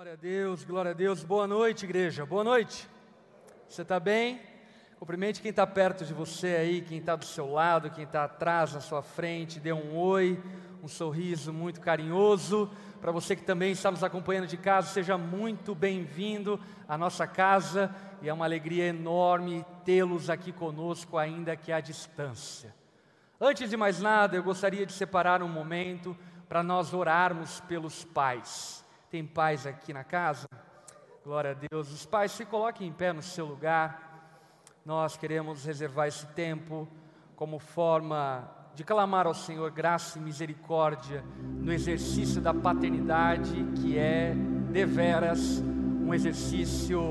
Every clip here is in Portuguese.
Glória a Deus, glória a Deus. Boa noite, igreja. Boa noite. Você está bem? Cumprimente quem está perto de você aí, quem está do seu lado, quem está atrás, na sua frente. Dê um oi, um sorriso muito carinhoso. Para você que também está nos acompanhando de casa, seja muito bem-vindo à nossa casa. E é uma alegria enorme tê-los aqui conosco, ainda que à distância. Antes de mais nada, eu gostaria de separar um momento para nós orarmos pelos pais. Tem pais aqui na casa? Glória a Deus. Os pais, se coloquem em pé no seu lugar. Nós queremos reservar esse tempo como forma de clamar ao Senhor graça e misericórdia no exercício da paternidade, que é deveras um exercício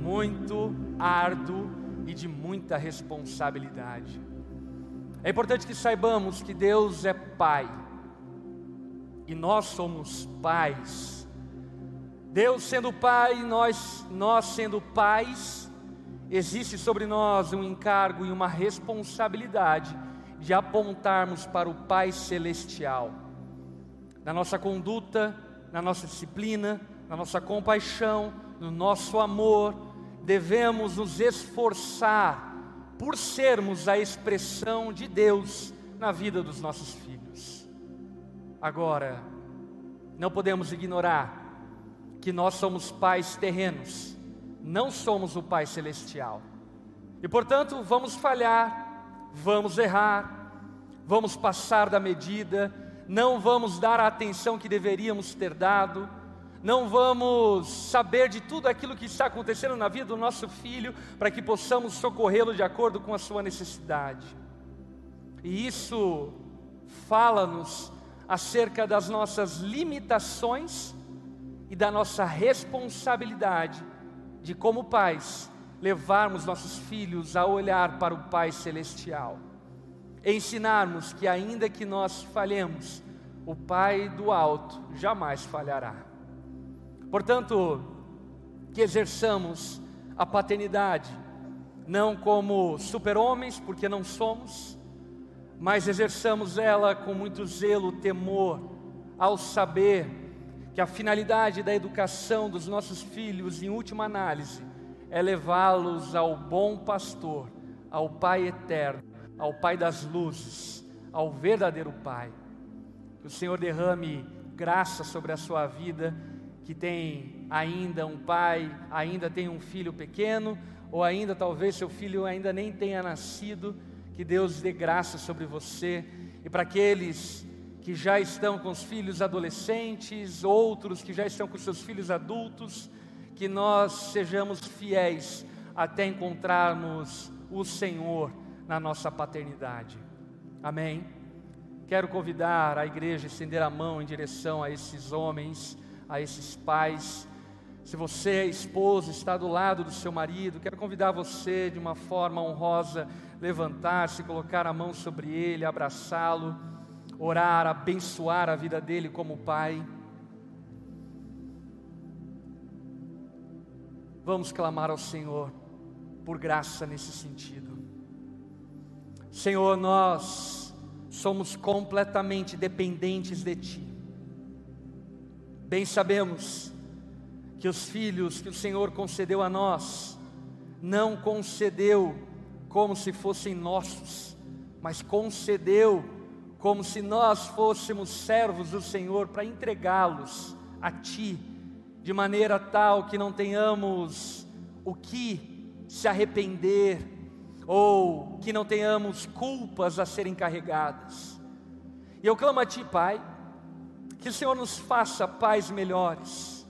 muito árduo e de muita responsabilidade. É importante que saibamos que Deus é Pai e nós somos pais. Deus sendo pai, nós, nós sendo pais, existe sobre nós um encargo e uma responsabilidade de apontarmos para o Pai Celestial. Na nossa conduta, na nossa disciplina, na nossa compaixão, no nosso amor, devemos nos esforçar por sermos a expressão de Deus na vida dos nossos filhos. Agora, não podemos ignorar que nós somos pais terrenos, não somos o Pai celestial. E portanto, vamos falhar, vamos errar, vamos passar da medida, não vamos dar a atenção que deveríamos ter dado, não vamos saber de tudo aquilo que está acontecendo na vida do nosso filho, para que possamos socorrê-lo de acordo com a sua necessidade. E isso fala-nos acerca das nossas limitações e da nossa responsabilidade de, como pais, levarmos nossos filhos a olhar para o Pai Celestial, ensinarmos que, ainda que nós falhemos, o Pai do alto jamais falhará. Portanto, que exerçamos a paternidade, não como super-homens, porque não somos, mas exerçamos ela com muito zelo, temor, ao saber que a finalidade da educação dos nossos filhos, em última análise, é levá-los ao bom pastor, ao Pai eterno, ao Pai das luzes, ao verdadeiro Pai. Que o Senhor derrame graça sobre a sua vida, que tem ainda um pai, ainda tem um filho pequeno, ou ainda talvez seu filho ainda nem tenha nascido que Deus dê graça sobre você e para aqueles que já estão com os filhos adolescentes, outros que já estão com seus filhos adultos, que nós sejamos fiéis até encontrarmos o Senhor na nossa paternidade. Amém. Quero convidar a igreja a estender a mão em direção a esses homens, a esses pais. Se você é esposo, está do lado do seu marido, quero convidar você de uma forma honrosa levantar-se, colocar a mão sobre ele, abraçá-lo, orar, abençoar a vida dele como pai. Vamos clamar ao Senhor por graça nesse sentido. Senhor, nós somos completamente dependentes de Ti. Bem sabemos que os filhos que o Senhor concedeu a nós, não concedeu como se fossem nossos, mas concedeu como se nós fôssemos servos do Senhor para entregá-los a Ti, de maneira tal que não tenhamos o que se arrepender, ou que não tenhamos culpas a serem carregadas. E eu clamo a Ti, Pai, que o Senhor nos faça pais melhores,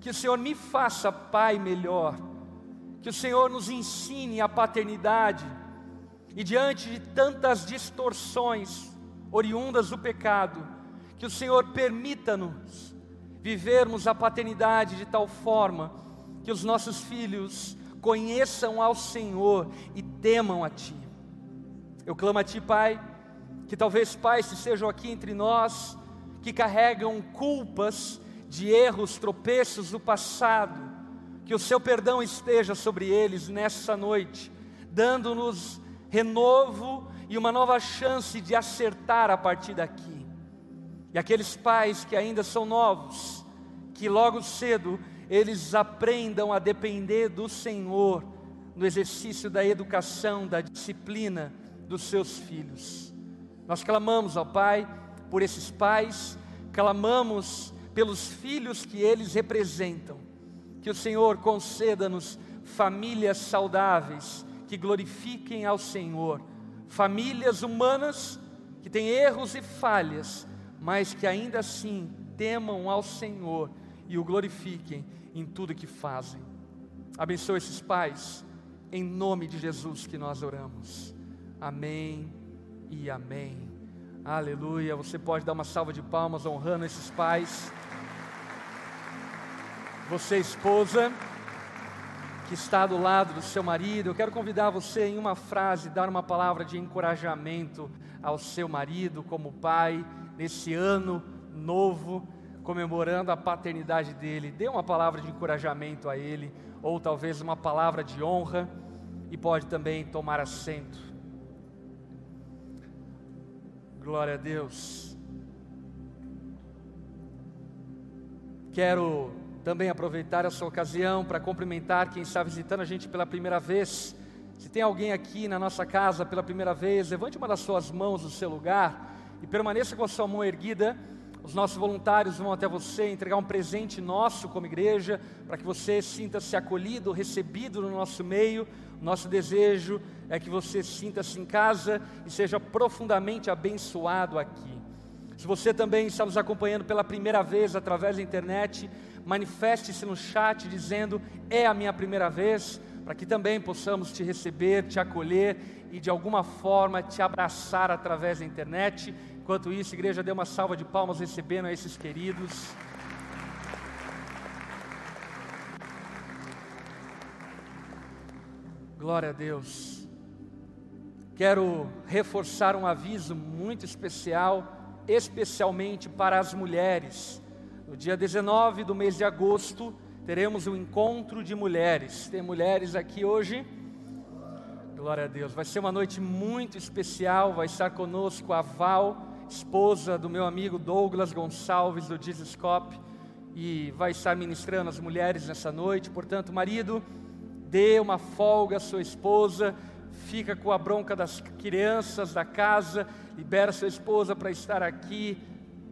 que o Senhor me faça pai melhor que o Senhor nos ensine a paternidade e diante de tantas distorções oriundas do pecado, que o Senhor permita-nos vivermos a paternidade de tal forma que os nossos filhos conheçam ao Senhor e temam a Ti. Eu clamo a Ti, Pai, que talvez pais que estejam aqui entre nós, que carregam culpas de erros, tropeços do passado, que o seu perdão esteja sobre eles nessa noite, dando-nos renovo e uma nova chance de acertar a partir daqui. E aqueles pais que ainda são novos, que logo cedo eles aprendam a depender do Senhor no exercício da educação, da disciplina dos seus filhos. Nós clamamos ao Pai por esses pais, clamamos pelos filhos que eles representam. Que o Senhor conceda-nos famílias saudáveis que glorifiquem ao Senhor, famílias humanas que têm erros e falhas, mas que ainda assim temam ao Senhor e o glorifiquem em tudo que fazem. Abençoe esses pais, em nome de Jesus que nós oramos. Amém e amém. Aleluia. Você pode dar uma salva de palmas honrando esses pais. Você, esposa, que está do lado do seu marido, eu quero convidar você em uma frase, dar uma palavra de encorajamento ao seu marido como pai, nesse ano novo comemorando a paternidade dele, dê uma palavra de encorajamento a ele, ou talvez uma palavra de honra, e pode também tomar assento. Glória a Deus. Quero também aproveitar essa ocasião para cumprimentar quem está visitando a gente pela primeira vez. Se tem alguém aqui na nossa casa pela primeira vez, levante uma das suas mãos no seu lugar e permaneça com a sua mão erguida os nossos voluntários vão até você entregar um presente nosso como igreja, para que você sinta-se acolhido, recebido no nosso meio. Nosso desejo é que você sinta-se em casa e seja profundamente abençoado aqui. Se você também está nos acompanhando pela primeira vez através da internet, manifeste-se no chat dizendo: É a minha primeira vez, para que também possamos te receber, te acolher e de alguma forma te abraçar através da internet Enquanto isso, igreja deu uma salva de palmas recebendo a esses queridos. Glória a Deus. Quero reforçar um aviso muito especial, especialmente para as mulheres. No dia 19 do mês de agosto, teremos um encontro de mulheres. Tem mulheres aqui hoje? Glória a Deus. Vai ser uma noite muito especial. Vai estar conosco a Val esposa do meu amigo Douglas Gonçalves do Dizescope e vai estar ministrando as mulheres nessa noite. Portanto, marido, dê uma folga à sua esposa, fica com a bronca das crianças da casa, libera sua esposa para estar aqui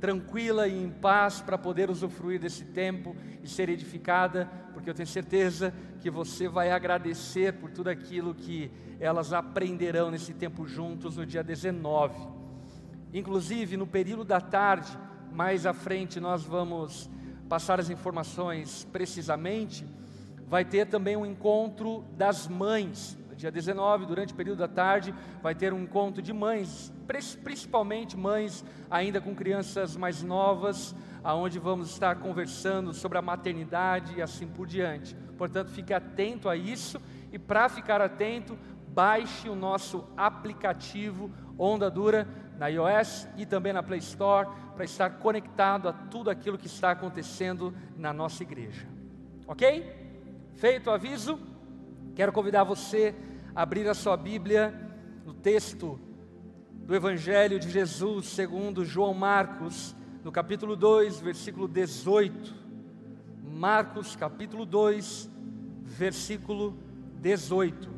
tranquila e em paz para poder usufruir desse tempo e ser edificada, porque eu tenho certeza que você vai agradecer por tudo aquilo que elas aprenderão nesse tempo juntos no dia 19. Inclusive, no período da tarde, mais à frente, nós vamos passar as informações precisamente. Vai ter também um encontro das mães. Dia 19, durante o período da tarde, vai ter um encontro de mães, principalmente mães ainda com crianças mais novas, aonde vamos estar conversando sobre a maternidade e assim por diante. Portanto, fique atento a isso e para ficar atento, baixe o nosso aplicativo Onda Dura na iOS e também na Play Store, para estar conectado a tudo aquilo que está acontecendo na nossa igreja. Ok? Feito o aviso, quero convidar você abrir a sua Bíblia no texto do Evangelho de Jesus segundo João Marcos, no capítulo 2, versículo 18. Marcos, capítulo 2, versículo 18.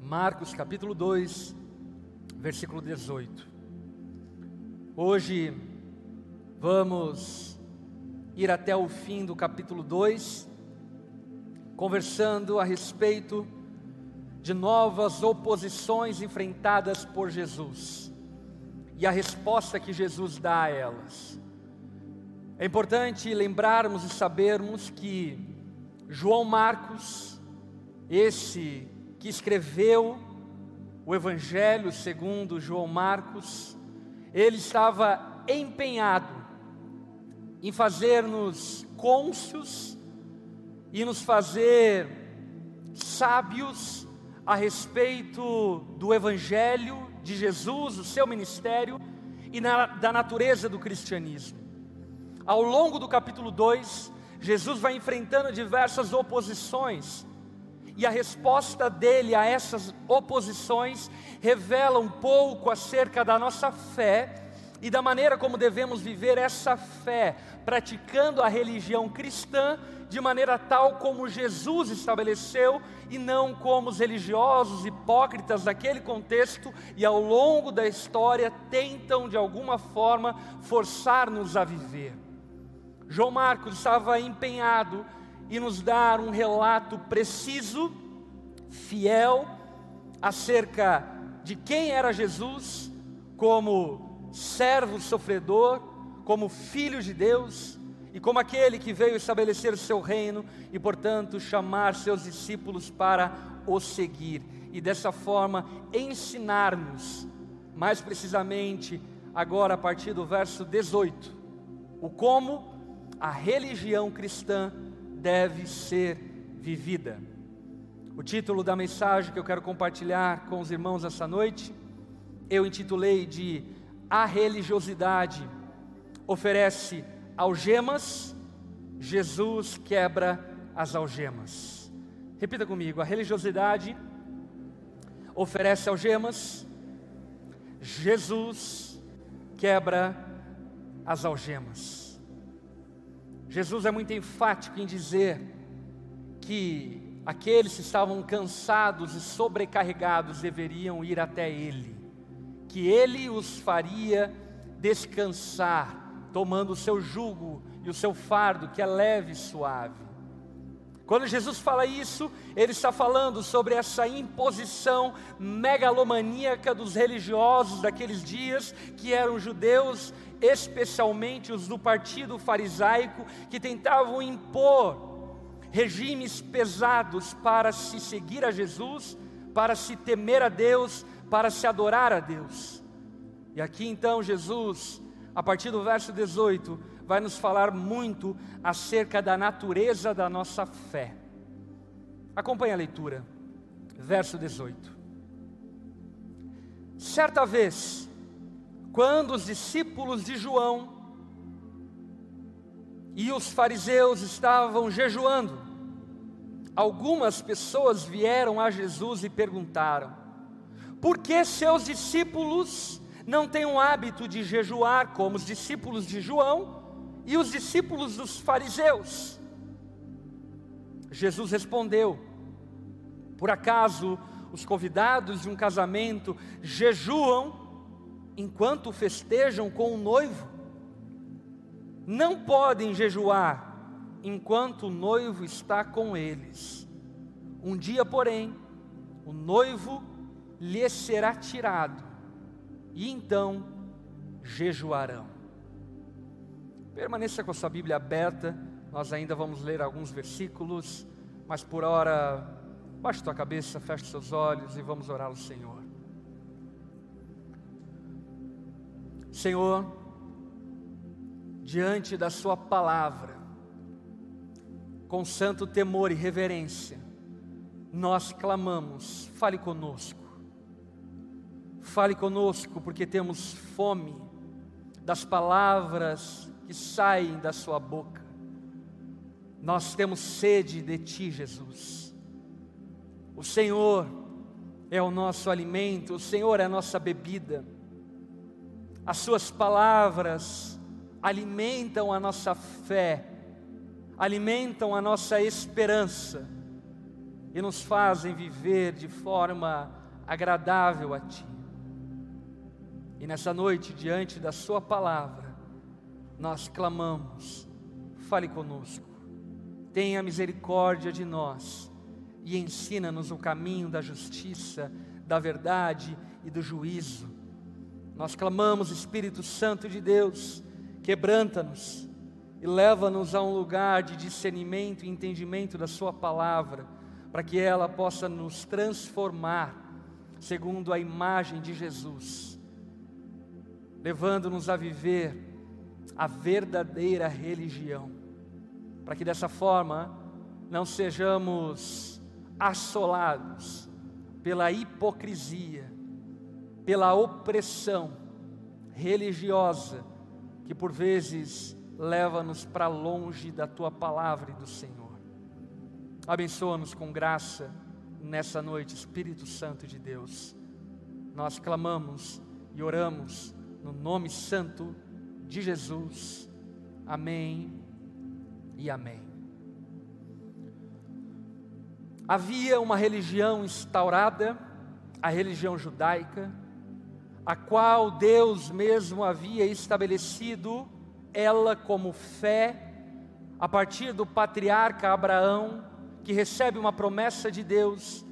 Marcos capítulo 2, versículo 18. Hoje vamos ir até o fim do capítulo 2, conversando a respeito de novas oposições enfrentadas por Jesus e a resposta que Jesus dá a elas. É importante lembrarmos e sabermos que João Marcos, esse que escreveu o Evangelho segundo João Marcos, ele estava empenhado em fazer-nos cônscios e nos fazer sábios a respeito do Evangelho de Jesus, o seu ministério e na, da natureza do cristianismo. Ao longo do capítulo 2, Jesus vai enfrentando diversas oposições E a resposta dele a essas oposições revela um pouco acerca da nossa fé e da maneira como devemos viver essa fé, praticando a religião cristã de maneira tal como Jesus estabeleceu e não como os religiosos hipócritas daquele contexto e ao longo da história tentam de alguma forma forçar-nos a viver. João Marcos estava empenhado em nos dar um relato preciso, fiel, acerca de quem era Jesus, como servo sofredor, como filho de Deus e como aquele que veio estabelecer o seu reino e, portanto, chamar seus discípulos para o seguir e dessa forma ensinar-nos, mais precisamente, agora a partir do verso 18, o como a religião cristã deve ser vivida. O título da mensagem que eu quero compartilhar com os irmãos essa noite, eu intitulei de A Religiosidade oferece algemas, Jesus quebra as algemas. Repita comigo: a religiosidade oferece algemas, Jesus quebra as algemas. Jesus é muito enfático em dizer que aqueles que estavam cansados e sobrecarregados deveriam ir até Ele, que Ele os faria descansar tomando o seu jugo e o seu fardo, que é leve e suave. Quando Jesus fala isso, ele está falando sobre essa imposição megalomaníaca dos religiosos daqueles dias, que eram judeus, especialmente os do partido farisaico, que tentavam impor regimes pesados para se seguir a Jesus, para se temer a Deus, para se adorar a Deus. E aqui então Jesus a partir do verso 18, vai nos falar muito acerca da natureza da nossa fé. Acompanhe a leitura, verso 18. Certa vez, quando os discípulos de João e os fariseus estavam jejuando, algumas pessoas vieram a Jesus e perguntaram: por que seus discípulos não têm o hábito de jejuar como os discípulos de João e os discípulos dos fariseus. Jesus respondeu: Por acaso os convidados de um casamento jejuam enquanto festejam com o noivo? Não podem jejuar enquanto o noivo está com eles. Um dia, porém, o noivo lhe será tirado e então jejuarão. Permaneça com a sua Bíblia aberta, nós ainda vamos ler alguns versículos, mas por hora, baixe tua cabeça, feche seus olhos e vamos orar ao Senhor. Senhor, diante da Sua palavra, com santo temor e reverência, nós clamamos, fale conosco. Fale conosco, porque temos fome das palavras que saem da Sua boca. Nós temos sede de Ti, Jesus. O Senhor é o nosso alimento, o Senhor é a nossa bebida. As Suas palavras alimentam a nossa fé, alimentam a nossa esperança e nos fazem viver de forma agradável a Ti. E nessa noite, diante da Sua palavra, nós clamamos: fale conosco, tenha misericórdia de nós e ensina-nos o caminho da justiça, da verdade e do juízo. Nós clamamos, Espírito Santo de Deus, quebranta-nos e leva-nos a um lugar de discernimento e entendimento da Sua palavra, para que ela possa nos transformar segundo a imagem de Jesus levando-nos a viver a verdadeira religião, para que dessa forma não sejamos assolados pela hipocrisia, pela opressão religiosa que por vezes leva-nos para longe da tua palavra e do Senhor. Abençoa-nos com graça nessa noite, Espírito Santo de Deus. Nós clamamos e oramos no nome santo de Jesus. Amém e amém. Havia uma religião instaurada, a religião judaica, a qual Deus mesmo havia estabelecido ela como fé a partir do patriarca Abraão, que recebe uma promessa de Deus,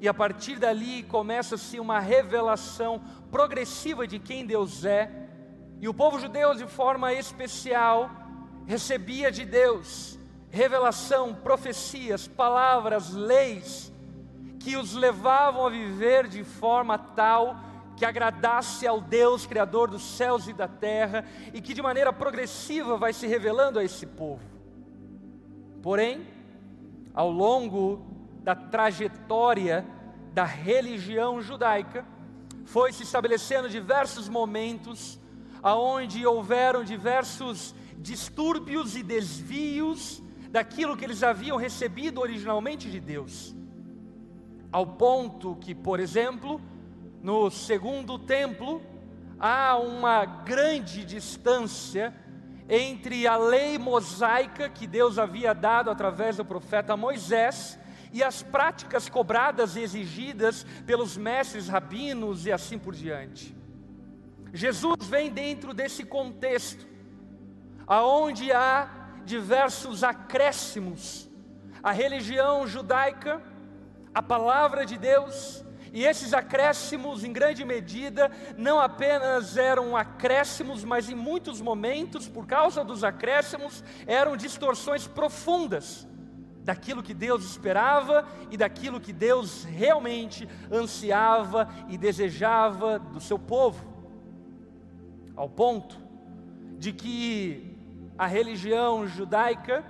e a partir dali começa-se uma revelação progressiva de quem Deus é, e o povo judeu, de forma especial, recebia de Deus revelação, profecias, palavras, leis, que os levavam a viver de forma tal que agradasse ao Deus Criador dos céus e da terra e que de maneira progressiva vai se revelando a esse povo. Porém, ao longo da trajetória da religião judaica, foi se estabelecendo diversos momentos aonde houveram diversos distúrbios e desvios daquilo que eles haviam recebido originalmente de Deus. Ao ponto que, por exemplo, no segundo templo, há uma grande distância entre a lei mosaica que Deus havia dado através do profeta Moisés e as práticas cobradas e exigidas pelos mestres rabinos e assim por diante. Jesus vem dentro desse contexto, aonde há diversos acréscimos à religião judaica, à palavra de Deus, e esses acréscimos, em grande medida, não apenas eram acréscimos, mas em muitos momentos, por causa dos acréscimos, eram distorções profundas daquilo que Deus esperava e daquilo que Deus realmente ansiava e desejava do seu povo. Ao ponto de que a religião judaica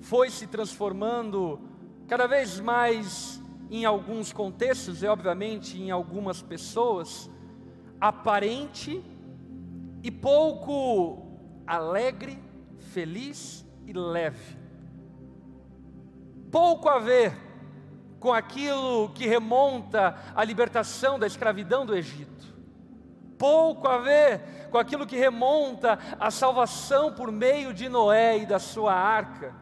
foi se transformando cada vez mais em alguns contextos e, obviamente, em algumas pessoas, aparente e pouco alegre, feliz e leve. Pouco a ver com aquilo que remonta à libertação da escravidão do Egito. Pouco a ver com aquilo que remonta à salvação por meio de Noé e da sua arca.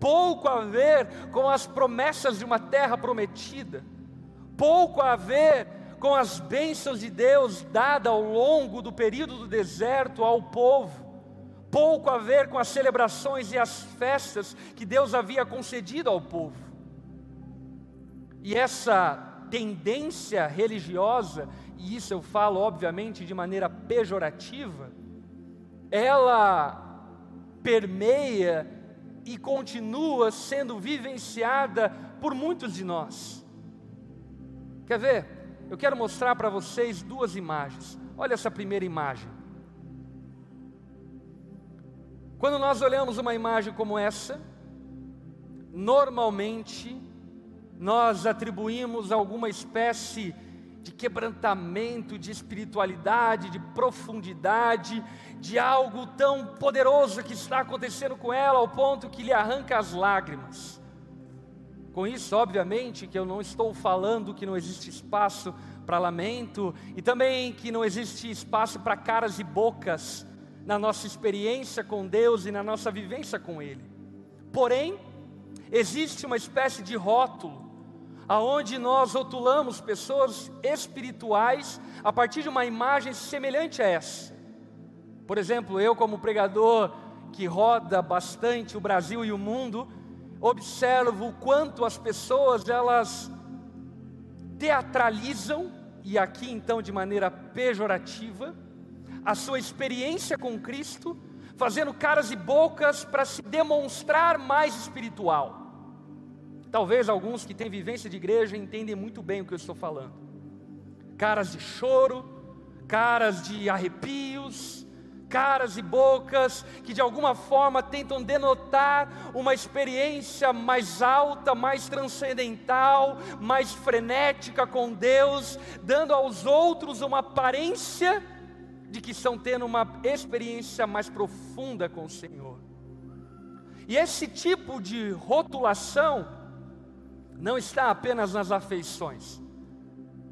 Pouco a ver com as promessas de uma terra prometida, pouco a ver com as bênçãos de Deus dadas ao longo do período do deserto ao povo, pouco a ver com as celebrações e as festas que Deus havia concedido ao povo. E essa tendência religiosa, e isso eu falo obviamente de maneira pejorativa, ela permeia e continua sendo vivenciada por muitos de nós. Quer ver? Eu quero mostrar para vocês duas imagens. Olha essa primeira imagem. Quando nós olhamos uma imagem como essa, normalmente nós atribuímos alguma espécie de quebrantamento, de espiritualidade, de profundidade, de algo tão poderoso que está acontecendo com ela, ao ponto que lhe arranca as lágrimas. Com isso, obviamente, que eu não estou falando que não existe espaço para lamento e também que não existe espaço para caras e bocas na nossa experiência com Deus e na nossa vivência com Ele. Porém, existe uma espécie de rótulo aonde nós rotulamos pessoas espirituais a partir de uma imagem semelhante a essa. Por exemplo, eu como pregador que roda bastante o Brasil e o mundo, observo o quanto as pessoas elas teatralizam e aqui então de maneira pejorativa a sua experiência com Cristo, fazendo caras e bocas para se demonstrar mais espiritual. Talvez alguns que têm vivência de igreja entendem muito bem o que eu estou falando. Caras de choro, caras de arrepios, caras e bocas que de alguma forma tentam denotar uma experiência mais alta, mais transcendental, mais frenética com Deus, dando aos outros uma aparência de que estão tendo uma experiência mais profunda com o Senhor. E esse tipo de rotulação não está apenas nas afeições.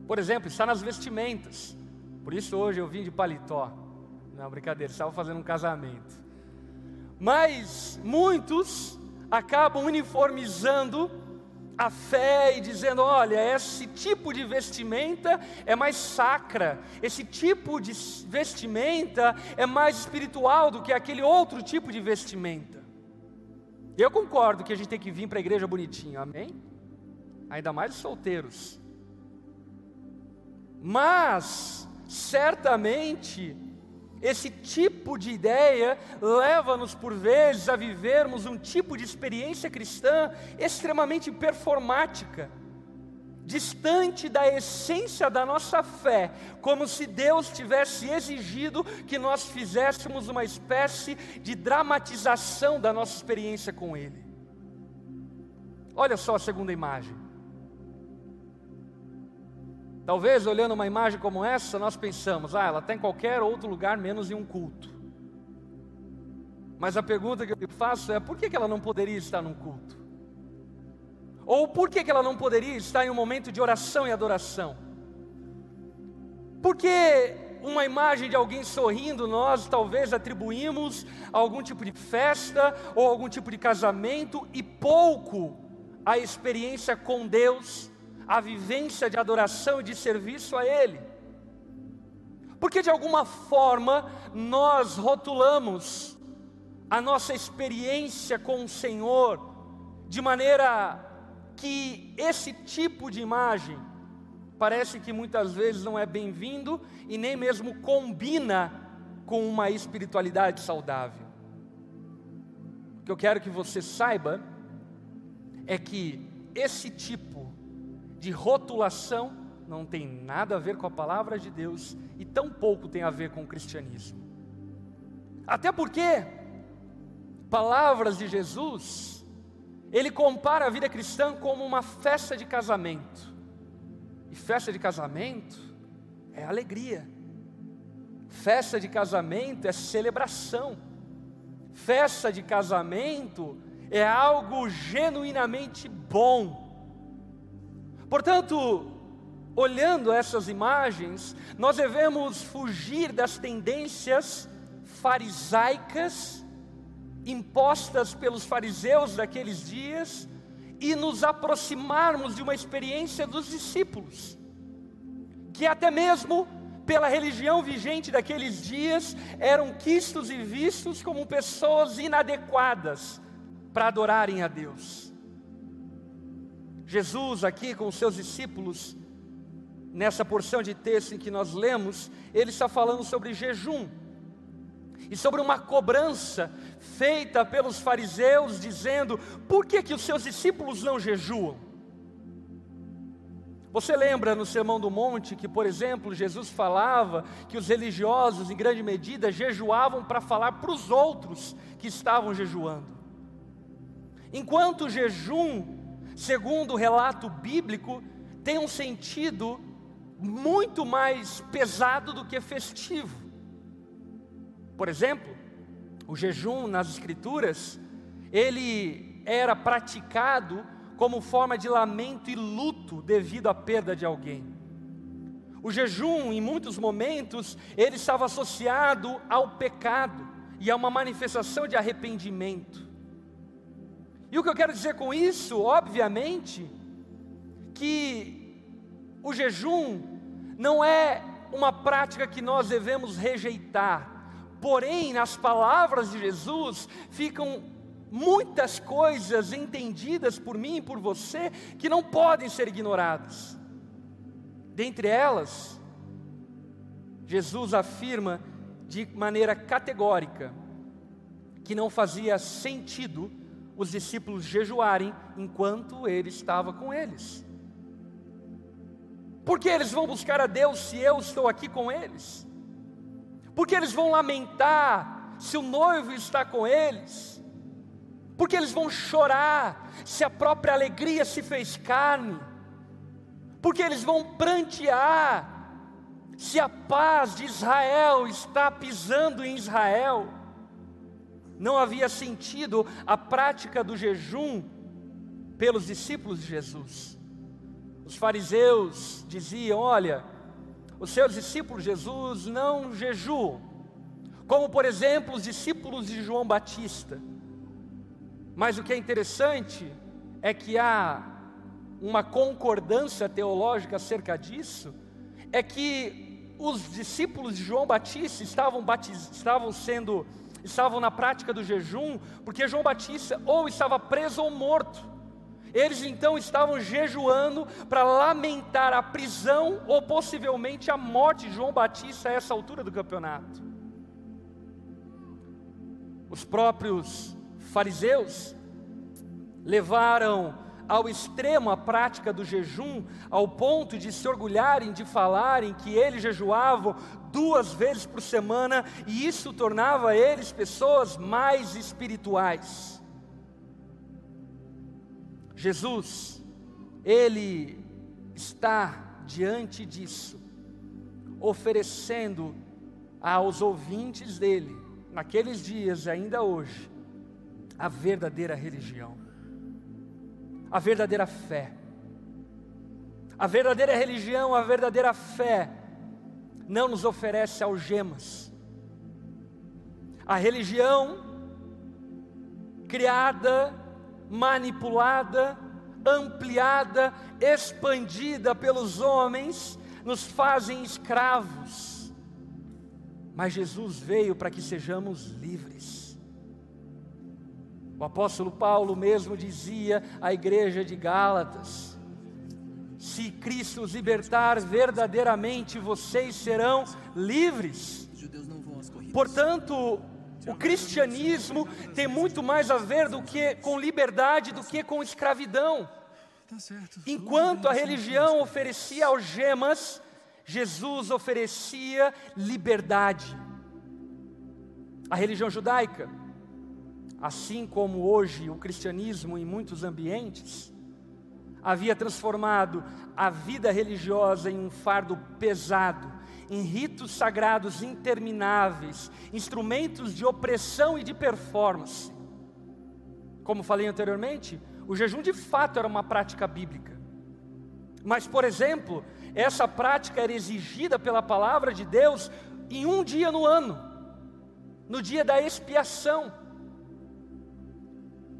Por exemplo, está nas vestimentas. Por isso hoje eu vim de paletó. Não, brincadeira, estava fazendo um casamento. Mas muitos acabam uniformizando a fé e dizendo: olha, esse tipo de vestimenta é mais sacra, esse tipo de vestimenta é mais espiritual do que aquele outro tipo de vestimenta. Eu concordo que a gente tem que vir para a igreja bonitinho, amém? Ainda mais os solteiros. Mas, certamente, esse tipo de ideia leva-nos por vezes a vivermos um tipo de experiência cristã extremamente performática, distante da essência da nossa fé, como se Deus tivesse exigido que nós fizéssemos uma espécie de dramatização da nossa experiência com Ele. Olha só a segunda imagem. Talvez olhando uma imagem como essa, nós pensamos, ah, ela está em qualquer outro lugar menos em um culto. Mas a pergunta que eu faço é: por que ela não poderia estar num culto? Ou por que ela não poderia estar em um momento de oração e adoração? Porque uma imagem de alguém sorrindo, nós talvez atribuímos a algum tipo de festa ou algum tipo de casamento e pouco a experiência com Deus a vivência de adoração e de serviço a Ele. Porque de alguma forma nós rotulamos a nossa experiência com o Senhor de maneira que esse tipo de imagem parece que muitas vezes não é bem-vindo e nem mesmo combina com uma espiritualidade saudável. O que eu quero que você saiba é que esse tipo de rotulação não tem nada a ver com a palavra de Deus e tão pouco tem a ver com o cristianismo. Até porque, palavras de Jesus, ele compara a vida cristã como uma festa de casamento. E festa de casamento é alegria. Festa de casamento é celebração. Festa de casamento é algo genuinamente bom Portanto, olhando essas imagens, nós devemos fugir das tendências farisaicas impostas pelos fariseus daqueles dias e nos aproximarmos de uma experiência dos discípulos, que até mesmo pela religião vigente daqueles dias eram quistos e vistos como pessoas inadequadas para adorarem a Deus. Jesus, aqui com os seus discípulos, nessa porção de texto em que nós lemos, ele está falando sobre jejum e sobre uma cobrança feita pelos fariseus, dizendo: por que, que os seus discípulos não jejuam? Você lembra no Sermão do Monte que, por exemplo, Jesus falava que os religiosos, em grande medida, jejuavam para falar para os outros que estavam jejuando. Enquanto o jejum segundo o relato bíblico, tem um sentido muito mais pesado do que festivo. Por exemplo, o jejum nas Escrituras, ele era praticado como forma de lamento e luto devido à perda de alguém. O jejum, em muitos momentos, ele estava associado ao pecado e a uma manifestação de arrependimento. E o que eu quero dizer com isso, obviamente, que o jejum não é uma prática que nós devemos rejeitar, porém, nas palavras de Jesus ficam muitas coisas entendidas por mim e por você que não podem ser ignoradas. Dentre elas, Jesus afirma de maneira categórica que não fazia sentido os discípulos jejuarem enquanto ele estava com eles. Porque eles vão buscar a Deus se eu estou aqui com eles? Porque eles vão lamentar se o noivo está com eles? Porque eles vão chorar se a própria alegria se fez carne? Porque eles vão prantear se a paz de Israel está pisando em Israel? Não havia sentido a prática do jejum pelos discípulos de Jesus. Os fariseus diziam: Olha, os seus discípulos de Jesus não jejuam, como por exemplo os discípulos de João Batista. Mas o que é interessante é que há uma concordância teológica acerca disso, é que os discípulos de João Batista estavam, batiz... estavam sendo, estavam na prática do jejum, porque João Batista ou estava preso ou morto. Eles então estavam jejuando para lamentar a prisão ou possivelmente a morte de João Batista a essa altura do campeonato. Os próprios fariseus levaram ao extremo a prática do jejum, ao ponto de se orgulharem de falarem que eles jejuavam duas vezes por semana, e isso tornava eles pessoas mais espirituais. Jesus, Ele está diante disso, oferecendo aos ouvintes dele, naqueles dias e ainda hoje, a verdadeira religião a verdadeira fé. A verdadeira religião, a verdadeira fé, não nos oferece algemas. A religião, criada, manipulada, ampliada, expandida pelos homens, nos fazem escravos. Mas Jesus veio para que sejamos livres. O apóstolo Paulo mesmo dizia à igreja de Gálatas: Se Cristo os libertar verdadeiramente, vocês serão livres. Portanto, o cristianismo tem muito mais a ver do que com liberdade do que com escravidão. Enquanto a religião oferecia algemas, Jesus oferecia liberdade. A religião judaica assim como hoje o cristianismo em muitos ambientes, havia transformado a vida religiosa em um fardo pesado, em ritos sagrados intermináveis, instrumentos de opressão e de performance. Como falei anteriormente, o jejum de fato era uma prática bíblica. Mas, por exemplo, essa prática era exigida pela palavra de Deus em um dia no ano, no dia da expiação.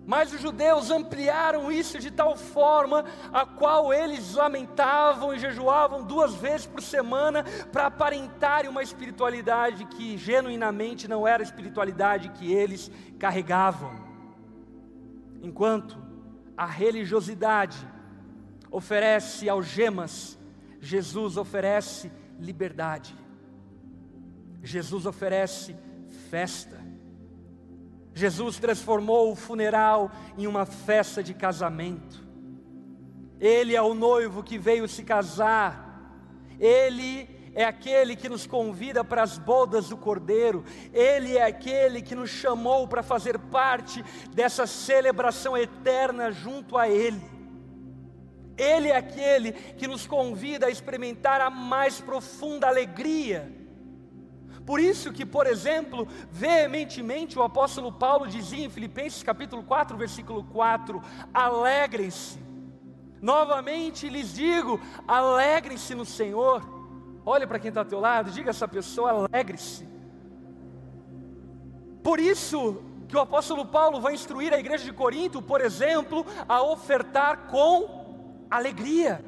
Mas os judeus ampliaram isso de tal forma a qual eles lamentavam e jejuavam duas vezes por semana para aparentarem uma espiritualidade que genuinamente não era a espiritualidade que eles carregavam. Enquanto a religiosidade oferece algemas, Jesus oferece liberdade. Jesus oferece festa. Jesus transformou o funeral em uma festa de casamento. Ele é o noivo que veio se casar. Ele é aquele que nos convida para as bodas do Cordeiro. Ele é aquele que nos chamou para fazer parte dessa celebração eterna junto a Ele. Ele é aquele que nos convida a experimentar a mais profunda alegria por isso que, por exemplo, veementemente o apóstolo Paulo dizia em Filipenses capítulo 4, versículo 4: alegrem-se. Novamente lhes digo: alegrem-se no Senhor. Olhe para quem está ao teu lado, diga a essa pessoa: alegre-se. Por isso que o apóstolo Paulo vai instruir a igreja de Corinto, por exemplo, a ofertar com alegria.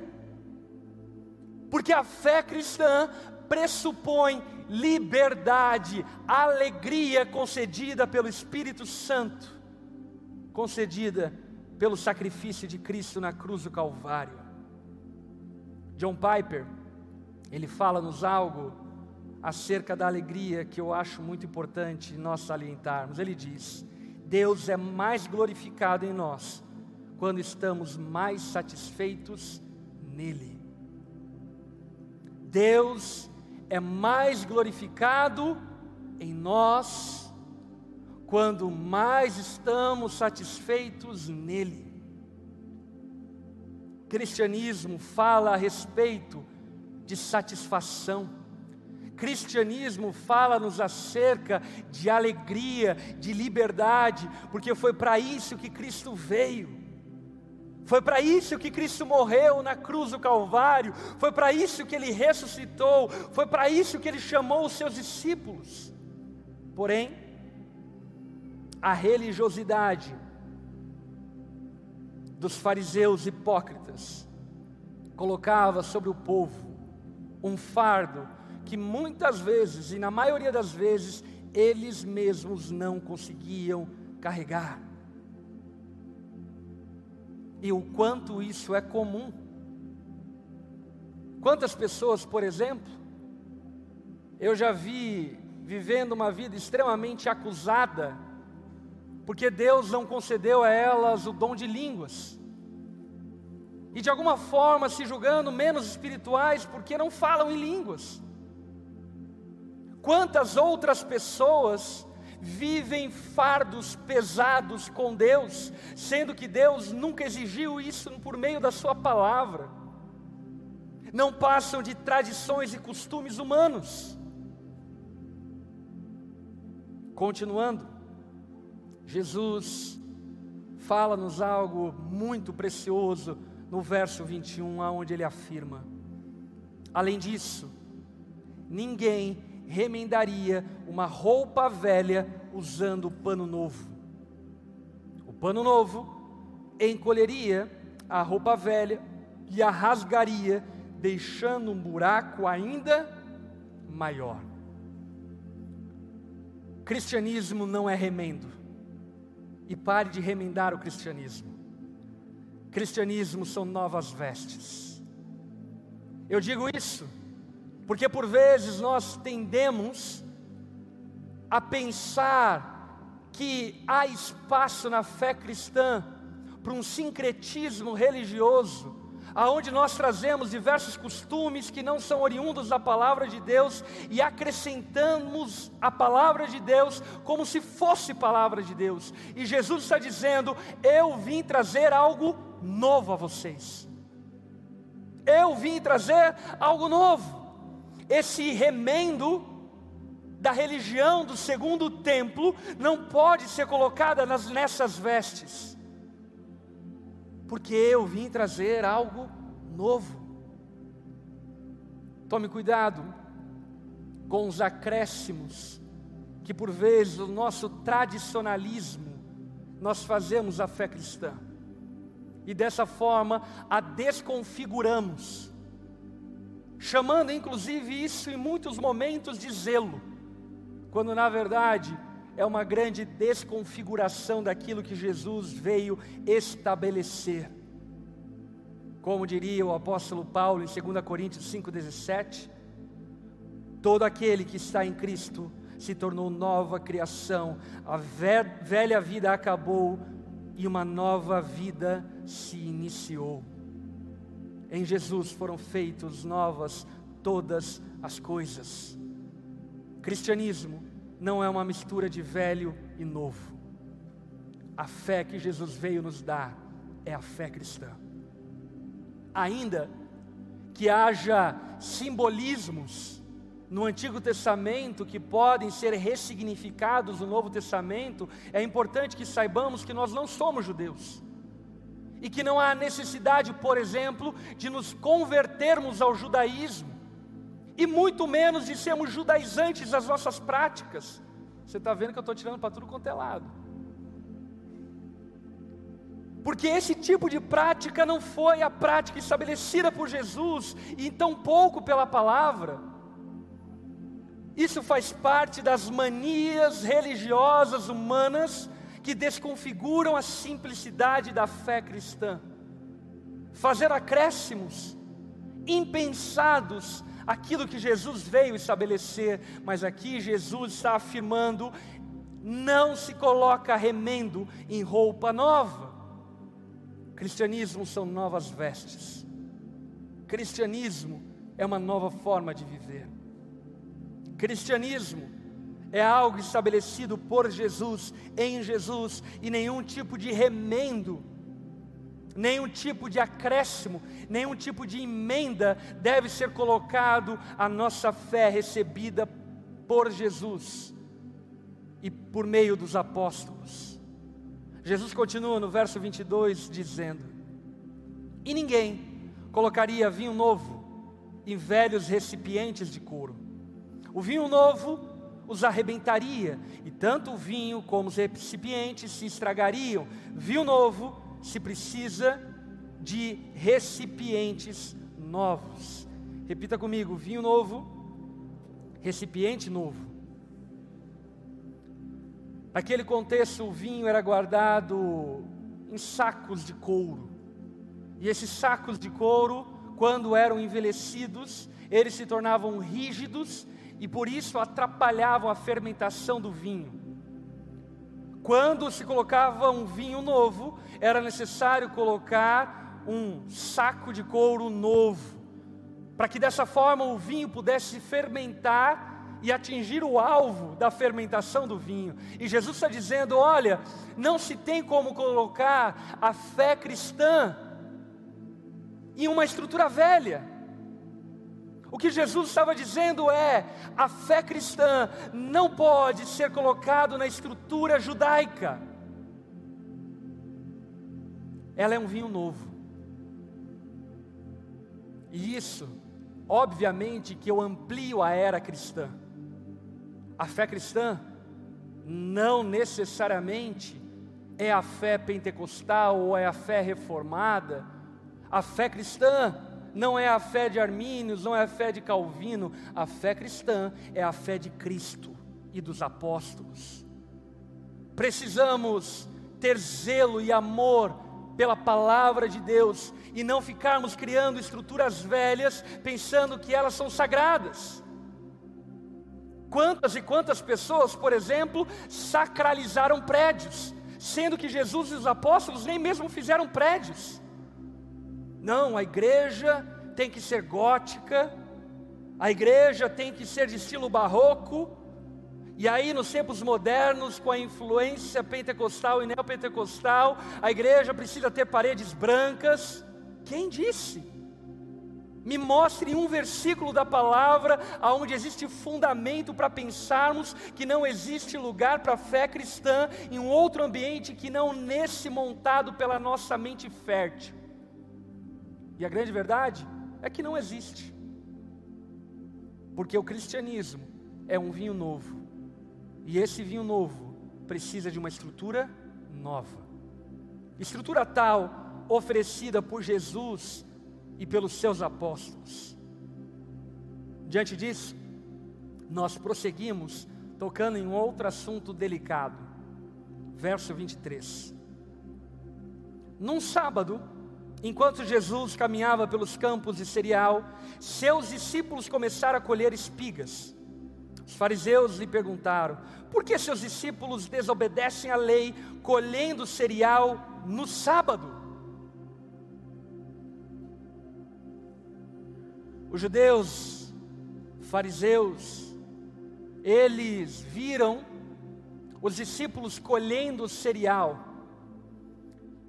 Porque a fé cristã pressupõe liberdade, alegria concedida pelo Espírito Santo, concedida pelo sacrifício de Cristo na cruz do Calvário. John Piper, ele fala-nos algo acerca da alegria que eu acho muito importante nós salientarmos. Ele diz: Deus é mais glorificado em nós quando estamos mais satisfeitos nele. Deus é mais glorificado em nós quando mais estamos satisfeitos nele. O cristianismo fala a respeito de satisfação. Cristianismo fala-nos acerca de alegria, de liberdade, porque foi para isso que Cristo veio Foi para isso que Cristo morreu na cruz do Calvário, foi para isso que ele ressuscitou, foi para isso que ele chamou os seus discípulos. Porém, a religiosidade dos fariseus hipócritas colocava sobre o povo um fardo que muitas vezes, e na maioria das vezes, eles mesmos não conseguiam carregar e o quanto isso é comum. Quantas pessoas, por exemplo, eu já vi vivendo uma vida extremamente acusada, porque Deus não concedeu a elas o dom de línguas, e de alguma forma se julgando menos espirituais porque não falam em línguas. Quantas outras pessoas vivem fardos pesados com Deus, sendo que Deus nunca exigiu isso por meio da Sua palavra. Não passam de tradições e costumes humanos. Continuando, Jesus fala-nos algo muito precioso no verso 21, aonde ele afirma: Além disso, ninguém remendaria uma roupa velha usando pano novo. O pano novo encolheria a roupa velha e a rasgaria, deixando um buraco ainda maior. Cristianismo não é remendo. E pare de remendar o cristianismo. Cristianismo são novas vestes. Eu digo isso porque por vezes nós tendemos a pensar que há espaço na fé cristã para um sincretismo religioso, aonde nós trazemos diversos costumes que não são oriundos da palavra de Deus e acrescentamos a palavra de Deus como se fosse palavra de Deus. E Jesus está dizendo: Eu vim trazer algo novo a vocês. Eu vim trazer algo novo esse remendo da religião do segundo templo não pode ser colocada nas, nessas vestes, porque eu vim trazer algo novo. Tome cuidado com os acréscimos, que por vezes o nosso tradicionalismo, nós fazemos a fé cristã, e dessa forma a desconfiguramos chamando inclusive isso em muitos momentos de zelo, quando na verdade é uma grande desconfiguração daquilo que Jesus veio estabelecer. Como diria o apóstolo Paulo em 2 Coríntios 5,17: todo aquele que está em Cristo se tornou nova criação, a velha vida acabou e uma nova vida se iniciou. Em Jesus foram feitas novas todas as coisas. Cristianismo não é uma mistura de velho e novo. A fé que Jesus veio nos dar é a fé cristã. Ainda que haja simbolismos no Antigo Testamento que podem ser ressignificados no Novo Testamento, é importante que saibamos que nós não somos judeus e que não há necessidade, por exemplo, de nos convertermos ao judaísmo, e muito menos de sermos judaizantes das nossas práticas. Você está vendo que eu estou tirando para tudo quanto é lado. Porque esse tipo de prática não foi a prática estabelecida por Jesus, e tão pouco pela palavra. Isso faz parte das manias religiosas humanas que desconfiguram a simplicidade da fé cristã, fazer acréscimos impensados aquilo que Jesus veio estabelecer, mas aqui Jesus está afirmando: não se coloca remendo em roupa nova. Cristianismo são novas vestes. Cristianismo é uma nova forma de viver. Cristianismo é algo estabelecido por Jesus, em Jesus, e nenhum tipo de remendo, nenhum tipo de acréscimo, nenhum tipo de emenda deve ser colocado à nossa fé recebida por Jesus e por meio dos apóstolos. Jesus continua no verso 22 dizendo: E ninguém colocaria vinho novo em velhos recipientes de couro. O vinho novo os arrebentaria, e tanto o vinho como os recipientes se estragariam. Vinho novo se precisa de recipientes novos. Repita comigo: vinho novo, recipiente novo. Naquele contexto, o vinho era guardado em sacos de couro. E esses sacos de couro, quando eram envelhecidos, eles se tornavam rígidos e por isso atrapalhavam a fermentação do vinho. Quando se colocava um vinho novo, era necessário colocar um saco de couro novo, para que dessa forma o vinho pudesse fermentar e atingir o alvo da fermentação do vinho. E Jesus está dizendo: olha, não se tem como colocar a fé cristã em uma estrutura velha. O que Jesus estava dizendo é: a fé cristã não pode ser colocado na estrutura judaica. Ela é um vinho novo. E isso, obviamente, que eu amplio a era cristã. A fé cristã não necessariamente é a fé pentecostal ou é a fé reformada. A fé cristã não é a fé de Armínios, não é a fé de Calvino, a fé cristã é a fé de Cristo e dos apóstolos. Precisamos ter zelo e amor pela palavra de Deus e não ficarmos criando estruturas velhas pensando que elas são sagradas. Quantas e quantas pessoas, por exemplo, sacralizaram prédios, sendo que Jesus e os apóstolos nem mesmo fizeram prédios. Não, a igreja tem que ser gótica, a igreja tem que ser de estilo barroco, e aí, nos tempos modernos, com a influência pentecostal e neopentecostal, a igreja precisa ter paredes brancas. Quem disse? Me mostre um versículo da palavra onde existe fundamento para pensarmos que não existe lugar para a fé cristã em um outro ambiente que não nesse montado pela nossa mente fértil. E a grande verdade é que não existe. Porque o cristianismo é um vinho novo. E esse vinho novo precisa de uma estrutura nova. Estrutura tal oferecida por Jesus e pelos seus apóstolos. Diante disso, nós prosseguimos tocando em outro assunto delicado. Verso 23. Num sábado, Enquanto Jesus caminhava pelos campos de cereal, seus discípulos começaram a colher espigas. Os fariseus lhe perguntaram: por que seus discípulos desobedecem à lei, colhendo cereal no sábado? Os judeus, fariseus, eles viram os discípulos colhendo cereal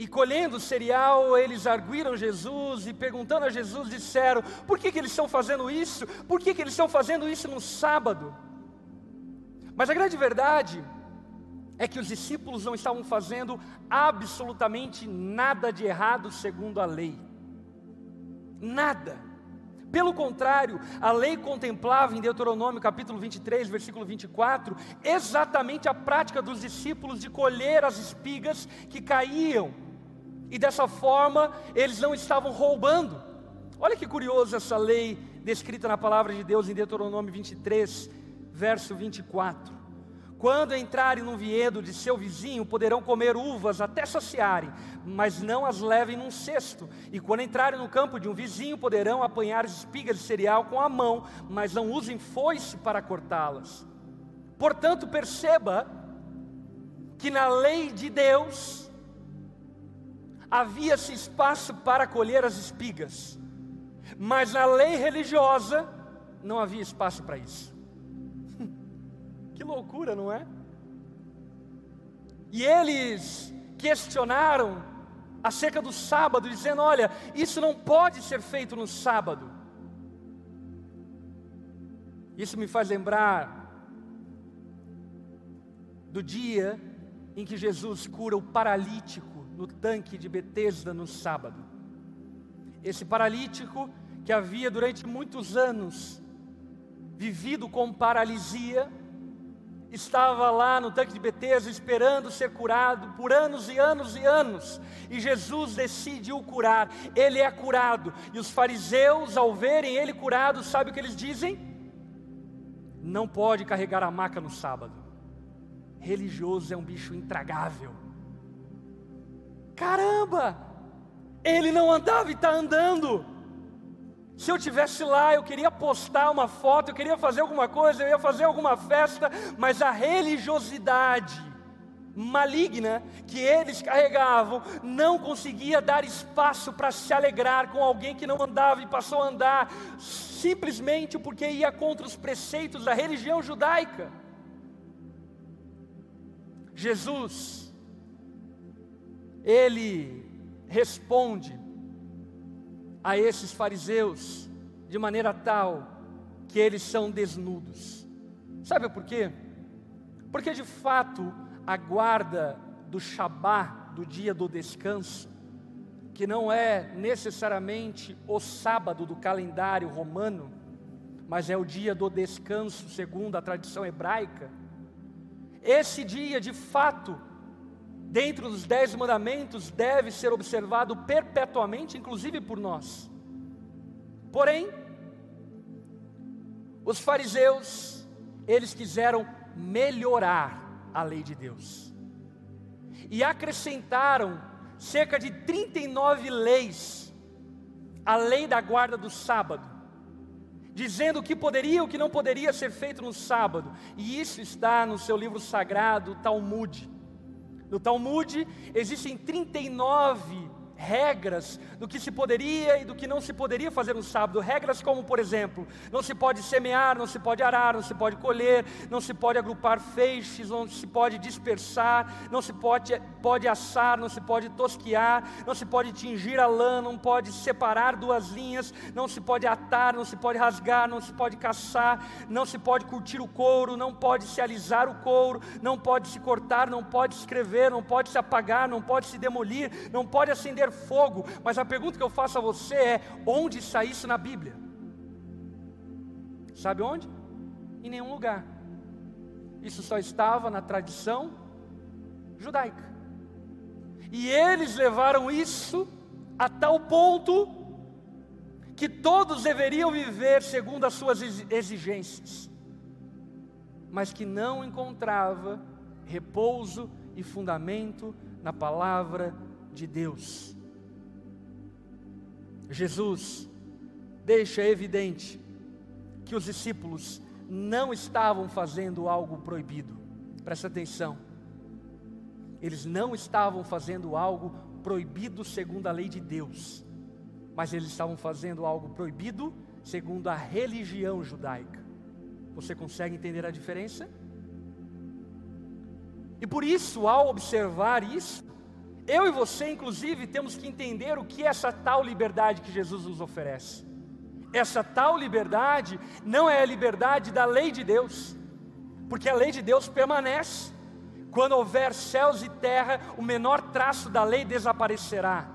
e colhendo cereal, eles arguíram Jesus e perguntando a Jesus, disseram: por que, que eles estão fazendo isso? Por que, que eles estão fazendo isso no sábado? Mas a grande verdade é que os discípulos não estavam fazendo absolutamente nada de errado segundo a lei. Nada. Pelo contrário, a lei contemplava em Deuteronômio capítulo 23, versículo 24, exatamente a prática dos discípulos de colher as espigas que caíam e dessa forma eles não estavam roubando. Olha que curioso essa lei descrita na palavra de Deus em Deuteronômio 23, verso 24. Quando entrarem no vinhedo de seu vizinho, poderão comer uvas até saciarem, mas não as levem num cesto. E quando entrarem no campo de um vizinho, poderão apanhar espigas de cereal com a mão, mas não usem foice para cortá-las. Portanto, perceba que na lei de Deus, havia-se espaço para colher as espigas, mas na lei religiosa não havia espaço para isso. que loucura, não é? E eles questionaram acerca do sábado, dizendo: olha, isso não pode ser feito no sábado. Isso me faz lembrar do dia em que Jesus cura o paralítico no tanque de Betesda no sábado. Esse paralítico que havia durante muitos anos vivido com paralisia, estava lá no tanque de Betesda esperando ser curado por anos e anos e anos, e Jesus decide o curar. Ele é curado, e os fariseus, ao verem ele curado, sabe o que eles dizem? Não pode carregar a maca no sábado. Religioso é um bicho intragável. Caramba! Ele não andava e está andando. Se eu tivesse lá, eu queria postar uma foto, eu queria fazer alguma coisa, eu ia fazer alguma festa, mas a religiosidade maligna que eles carregavam não conseguia dar espaço para se alegrar com alguém que não andava e passou a andar simplesmente porque ia contra os preceitos da religião judaica. Jesus, ele responde a esses fariseus de maneira tal que eles são desnudos. Sabe por quê? Porque de fato a guarda do Shabá, do dia do descanso, que não é necessariamente o sábado do calendário romano, mas é o dia do descanso segundo a tradição hebraica. Esse dia, de fato, dentro dos dez mandamentos, deve ser observado perpetuamente, inclusive por nós. Porém, os fariseus, eles quiseram melhorar a lei de Deus. E acrescentaram cerca de 39 leis à lei da guarda do sábado, dizendo o que poderia e o que não poderia ser feito no sábado. E isso está no seu livro sagrado, Talmud. No Talmud existem 39 regras do que se poderia e do que não se poderia fazer no sábado. Regras como, por exemplo, não se pode semear, não se pode arar, não se pode colher, não se pode agrupar feixes, não se pode dispersar, não se pode, pode assar, não se pode tosquiar, não se pode tingir a lã, não pode separar duas linhas, não se pode atar, não se pode rasgar, não se pode caçar, não se pode curtir o couro, não pode se alisar o couro, não pode se cortar, não pode escrever, não pode se apagar, não pode se demolir, não pode acender fogo, mas a pergunta que eu faço a você é: onde está isso na Bíblia? Sabe onde? Em nenhum lugar. Isso só estava na tradição judaica. E eles levaram isso a tal ponto que todos deveriam viver segundo as suas exigências, mas que não encontrava repouso e fundamento na palavra de Deus. Jesus deixa evidente que os discípulos não estavam fazendo algo proibido. Presta atenção. Eles não estavam fazendo algo proibido segundo a lei de Deus, mas eles estavam fazendo algo proibido segundo a religião judaica. Você consegue entender a diferença? E por isso, ao observar isso, eu e você, inclusive, temos que entender o que é essa tal liberdade que Jesus nos oferece. Essa tal liberdade não é a liberdade da lei de Deus, porque a lei de Deus permanece. Quando houver céus e terra, o menor traço da lei desaparecerá.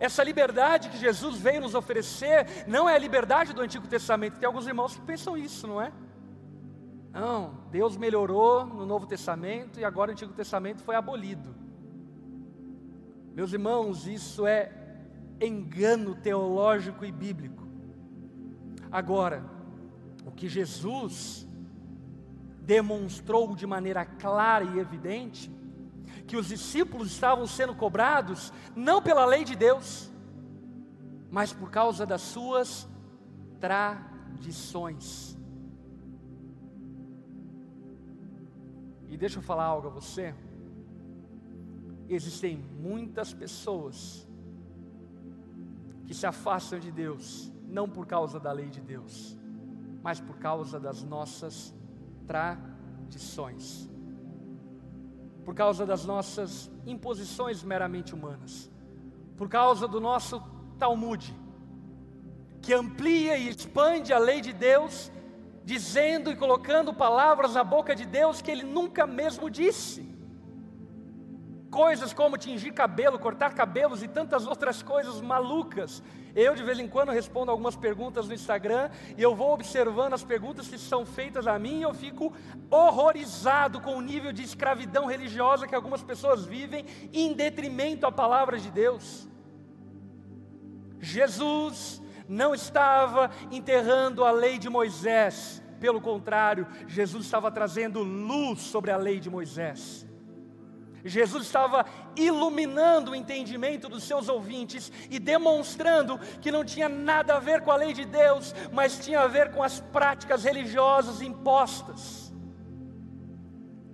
Essa liberdade que Jesus veio nos oferecer não é a liberdade do Antigo Testamento. Tem alguns irmãos que pensam isso, não é? Não, Deus melhorou no Novo Testamento e agora o Antigo Testamento foi abolido. Meus irmãos, isso é engano teológico e bíblico. Agora, o que Jesus demonstrou de maneira clara e evidente, que os discípulos estavam sendo cobrados não pela lei de Deus, mas por causa das suas tradições. E deixa eu falar algo a você existem muitas pessoas que se afastam de Deus, não por causa da lei de Deus, mas por causa das nossas tradições, por causa das nossas imposições meramente humanas, por causa do nosso Talmud, que amplia e expande a lei de Deus, dizendo e colocando palavras na boca de Deus que ele nunca mesmo disse. Coisas como tingir cabelo, cortar cabelos e tantas outras coisas malucas. Eu de vez em quando respondo algumas perguntas no Instagram e eu vou observando as perguntas que são feitas a mim e eu fico horrorizado com o nível de escravidão religiosa que algumas pessoas vivem em detrimento à palavra de Deus. Jesus não estava enterrando a lei de Moisés, pelo contrário, Jesus estava trazendo luz sobre a lei de Moisés. Jesus estava iluminando o entendimento dos seus ouvintes e demonstrando que não tinha nada a ver com a lei de Deus, mas tinha a ver com as práticas religiosas impostas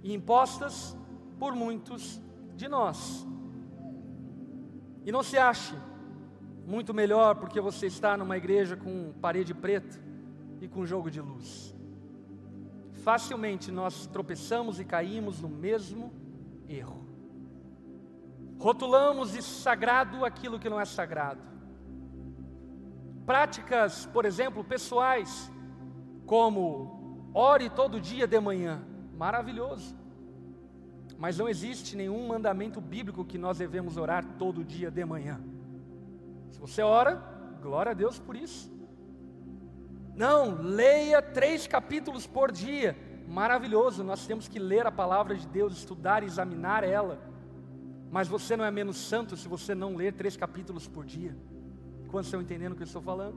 e impostas por muitos de nós. E não se ache muito melhor porque você está numa igreja com parede preta e com jogo de luz. Facilmente nós tropeçamos e caímos no mesmo erro. Rotulamos de sagrado aquilo que não é sagrado. Práticas, por exemplo, pessoais, como ore todo dia de manhã, maravilhoso. Mas não existe nenhum mandamento bíblico que nós devemos orar todo dia de manhã. Se você ora, glória a Deus por isso. Não, leia três capítulos por dia, maravilhoso. Nós temos que ler a palavra de Deus, estudar e examinar ela. Mas você não é menos santo se você não ler três capítulos por dia. Quantos estão entendendo o que eu estou falando?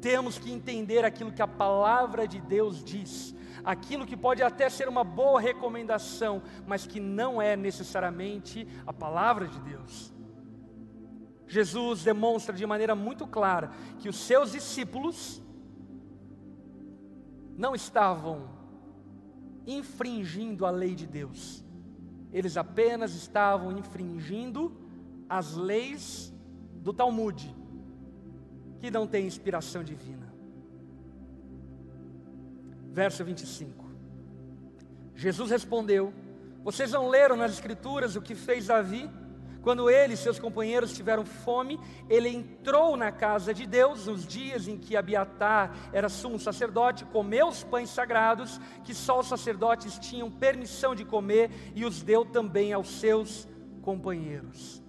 Temos que entender aquilo que a palavra de Deus diz, aquilo que pode até ser uma boa recomendação, mas que não é necessariamente a palavra de Deus. Jesus demonstra de maneira muito clara que os seus discípulos não estavam infringindo a lei de Deus, eles apenas estavam infringindo as leis do Talmud, que não tem inspiração divina. Verso 25: Jesus respondeu: Vocês não leram nas Escrituras o que fez Davi? Quando ele e seus companheiros tiveram fome, ele entrou na casa de Deus nos dias em que Abiatar era sumo sacerdote, comeu os pães sagrados que só os sacerdotes tinham permissão de comer e os deu também aos seus companheiros.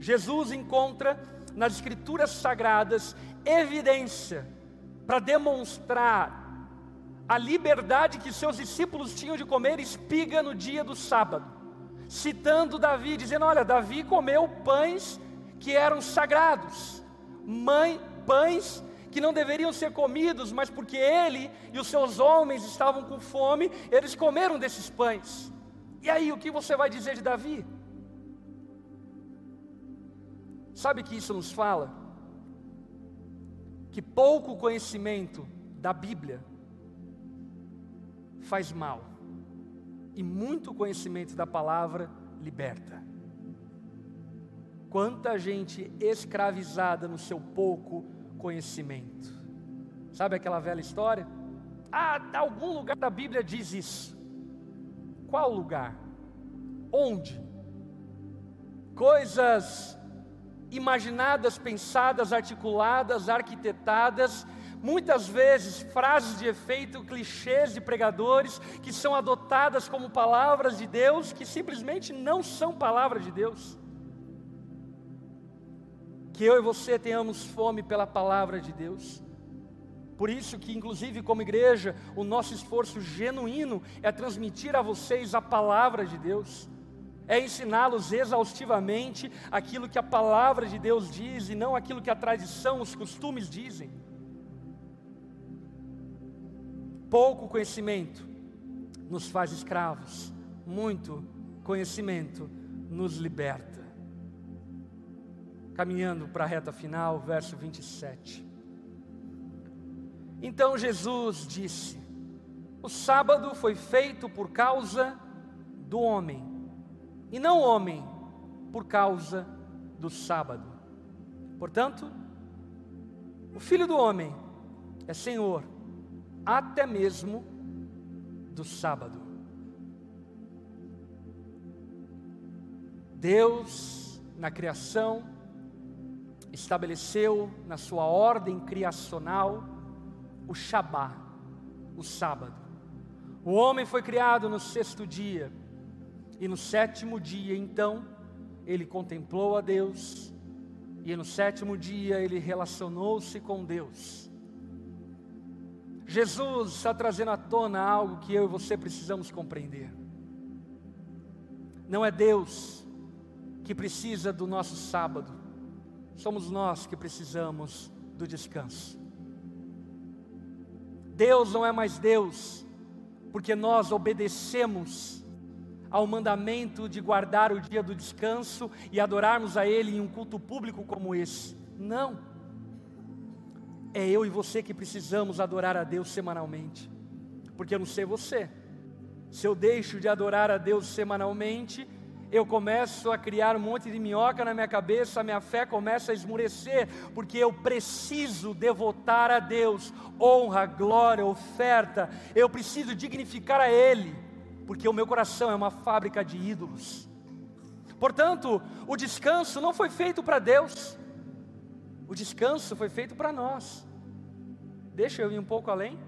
Jesus encontra nas escrituras sagradas evidência para demonstrar a liberdade que seus discípulos tinham de comer espiga no dia do sábado citando Davi, dizendo: Olha, Davi comeu pães que eram sagrados, mãe, pães que não deveriam ser comidos, mas porque ele e os seus homens estavam com fome, eles comeram desses pães. E aí, o que você vai dizer de Davi? Sabe que isso nos fala? Que pouco conhecimento da Bíblia faz mal e muito conhecimento da palavra liberta. Quanta gente escravizada no seu pouco conhecimento. Sabe aquela velha história? Ah, algum lugar da Bíblia diz isso. Qual lugar? Onde? Coisas imaginadas, pensadas, articuladas, arquitetadas muitas vezes frases de efeito, clichês de pregadores que são adotadas como palavras de Deus, que simplesmente não são palavras de Deus. Que eu e você tenhamos fome pela palavra de Deus. Por isso que, inclusive, como igreja, o nosso esforço genuíno é transmitir a vocês a palavra de Deus, é ensiná-los exaustivamente aquilo que a palavra de Deus diz e não aquilo que a tradição, os costumes dizem. Pouco conhecimento nos faz escravos, muito conhecimento nos liberta. Caminhando para a reta final, verso 27. Então Jesus disse: O sábado foi feito por causa do homem, e não o homem por causa do sábado. Portanto, o filho do homem é Senhor até mesmo do sábado. Deus, na criação, estabeleceu na sua ordem criacional o Shabá, o sábado. O homem foi criado no sexto dia. E no sétimo dia, então, ele contemplou a Deus, e no sétimo dia ele relacionou-se com Deus. Jesus está trazendo à tona algo que eu e você precisamos compreender. Não é Deus que precisa do nosso sábado, somos nós que precisamos do descanso. Deus não é mais Deus, porque nós obedecemos ao mandamento de guardar o dia do descanso e adorarmos a Ele em um culto público como esse. Não. É eu e você que precisamos adorar a Deus semanalmente. Porque eu não sei você. Se eu deixo de adorar a Deus semanalmente, eu começo a criar um monte de minhoca na minha cabeça, a minha fé começa a esmurecer, porque eu preciso devotar a Deus honra, glória, oferta, eu preciso dignificar a Ele, porque o meu coração é uma fábrica de ídolos. Portanto, o descanso não foi feito para Deus, o descanso foi feito para nós. Deixa eu ir um pouco além.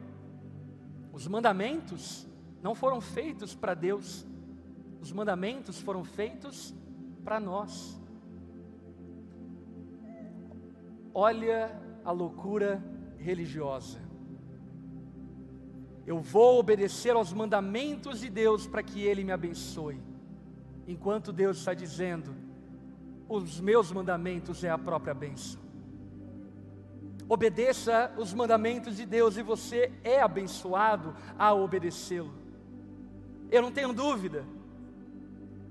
Os mandamentos não foram feitos para Deus, os mandamentos foram feitos para nós. Olha a loucura religiosa. Eu vou obedecer aos mandamentos de Deus para que Ele me abençoe. Enquanto Deus está dizendo, os meus mandamentos é a própria bênção. Obedeça os mandamentos de Deus e você é abençoado a obedecê-lo. Eu não tenho dúvida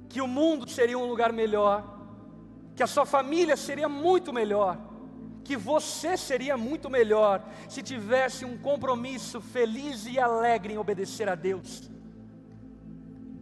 que o mundo seria um lugar melhor, que a sua família seria muito melhor, que você seria muito melhor se tivesse um compromisso feliz e alegre em obedecer a Deus.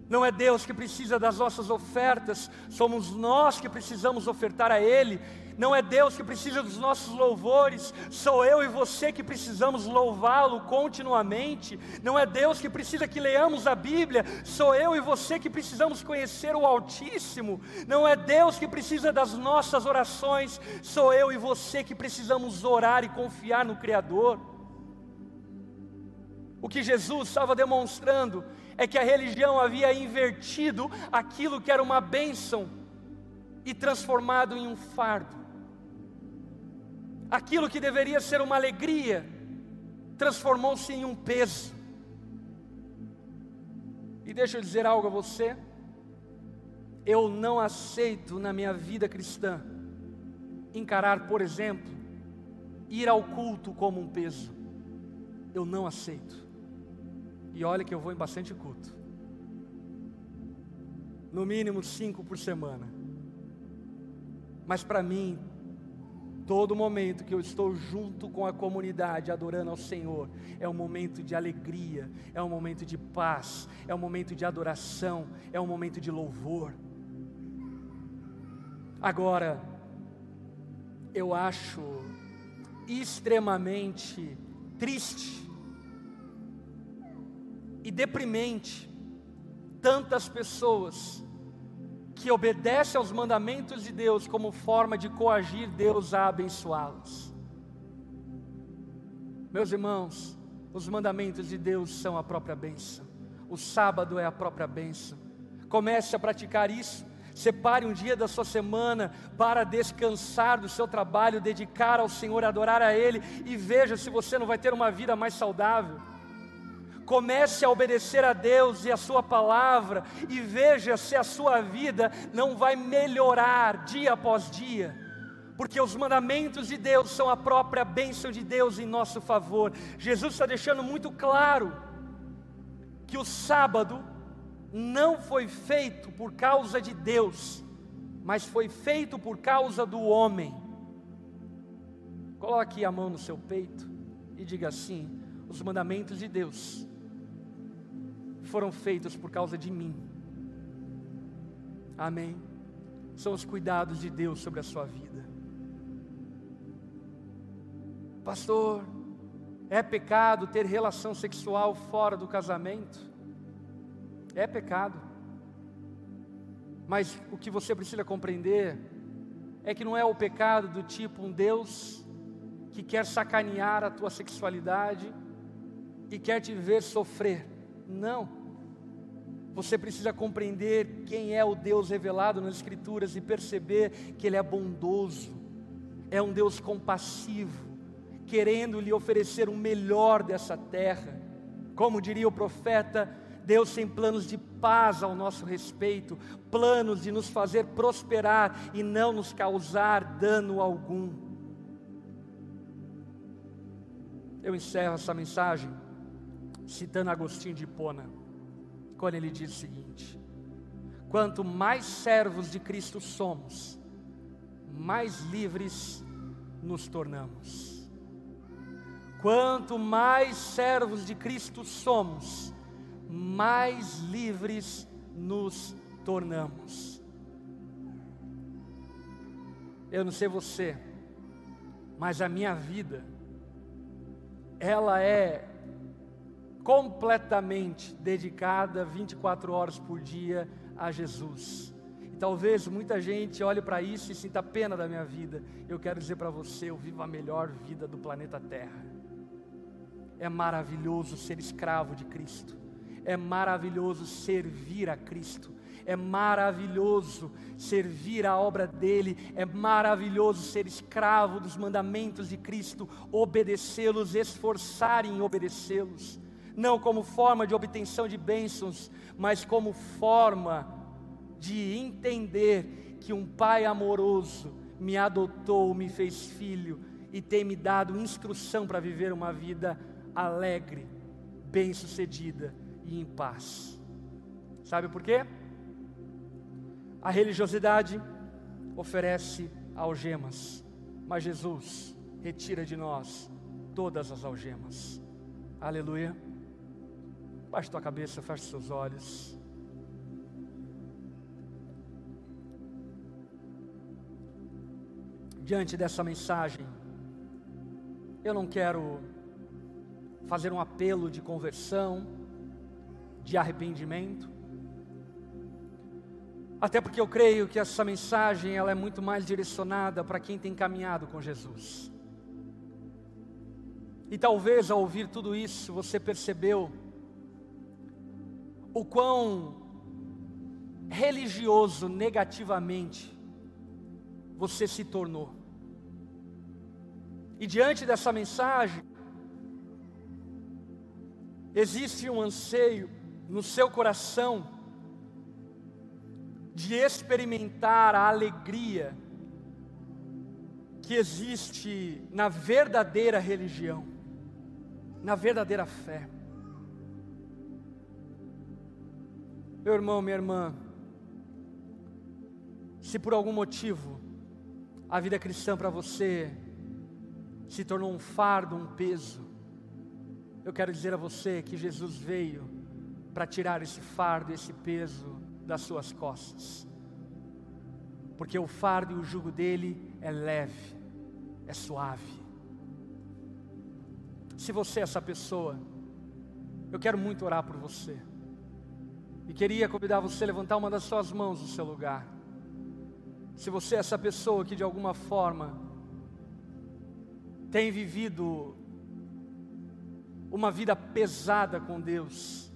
Não é Deus que precisa das nossas ofertas, somos nós que precisamos ofertar a Ele não é Deus que precisa dos nossos louvores, sou eu e você que precisamos louvá-lo continuamente. Não é Deus que precisa que leamos a Bíblia, sou eu e você que precisamos conhecer o Altíssimo. Não é Deus que precisa das nossas orações, sou eu e você que precisamos orar e confiar no Criador. O que Jesus estava demonstrando é que a religião havia invertido aquilo que era uma bênção e transformado em um fardo. Aquilo que deveria ser uma alegria transformou-se em um peso. E deixa eu dizer algo a você. Eu não aceito na minha vida cristã encarar, por exemplo, ir ao culto como um peso. Eu não aceito. E olha que eu vou em bastante culto. No mínimo cinco por semana. Mas para mim, Todo momento que eu estou junto com a comunidade adorando ao Senhor é um momento de alegria, é um momento de paz, é um momento de adoração, é um momento de louvor. Agora, eu acho extremamente triste e deprimente tantas pessoas que obedece aos mandamentos de Deus como forma de coagir Deus a abençoá-los. Meus irmãos, os mandamentos de Deus são a própria bênção, o sábado é a própria bênção. Comece a praticar isso. Separe um dia da sua semana para descansar do seu trabalho, dedicar ao Senhor, adorar a Ele e veja se você não vai ter uma vida mais saudável. Comece a obedecer a Deus e a Sua palavra e veja se a sua vida não vai melhorar dia após dia, porque os mandamentos de Deus são a própria bênção de Deus em nosso favor. Jesus está deixando muito claro que o sábado não foi feito por causa de Deus, mas foi feito por causa do homem. Coloque a mão no seu peito e diga assim: os mandamentos de Deus foram feitos por causa de mim. Amém. São os cuidados de Deus sobre a sua vida. Pastor, é pecado ter relação sexual fora do casamento? É pecado. Mas o que você precisa compreender é que não é o pecado do tipo um Deus que quer sacanear a tua sexualidade e quer te ver sofrer. Não. Você precisa compreender quem é o Deus revelado nas Escrituras e perceber que Ele é bondoso, é um Deus compassivo, querendo lhe oferecer o melhor dessa terra. Como diria o profeta, Deus tem planos de paz ao nosso respeito, planos de nos fazer prosperar e não nos causar dano algum. Eu encerro essa mensagem citando Agostinho de Hipona quando ele diz o seguinte: quanto mais servos de Cristo somos, mais livres nos tornamos. Quanto mais servos de Cristo somos, mais livres nos tornamos. Eu não sei você, mas a minha vida, ela é completamente dedicada 24 horas por dia a Jesus. E talvez muita gente olhe para isso e sinta pena da minha vida. Eu quero dizer para você, eu vivo a melhor vida do planeta Terra. É maravilhoso ser escravo de Cristo. É maravilhoso servir a Cristo. É maravilhoso servir a obra dele, é maravilhoso ser escravo dos mandamentos de Cristo, obedecê-los, esforçar em obedecê-los não como forma de obtenção de bênçãos, mas como forma de entender que um Pai amoroso me adotou, me fez filho e tem me dado instrução para viver uma vida alegre, bem-sucedida e em paz. Sabe por quê? A religiosidade oferece algemas, mas Jesus retira de nós todas as algemas. Aleluia. Baixe tua cabeça, feche seus olhos. Diante dessa mensagem, eu não quero fazer um apelo de conversão, de arrependimento. Até porque eu creio que essa mensagem ela é muito mais direcionada para quem tem caminhado com Jesus. E talvez ao ouvir tudo isso, você percebeu o quão religioso negativamente você se tornou. E diante dessa mensagem, existe um anseio no seu coração de experimentar a alegria que existe na verdadeira religião, na verdadeira fé. Meu irmão, minha irmã, se por algum motivo a vida cristã para você se tornou um fardo, um peso, eu quero dizer a você que Jesus veio para tirar esse fardo, esse peso das suas costas, porque o fardo e o jugo dele é leve, é suave. Se você é essa pessoa, eu quero muito orar por você. E queria convidar você a levantar uma das suas mãos no seu lugar. Se você é essa pessoa que de alguma forma tem vivido uma vida pesada com Deus,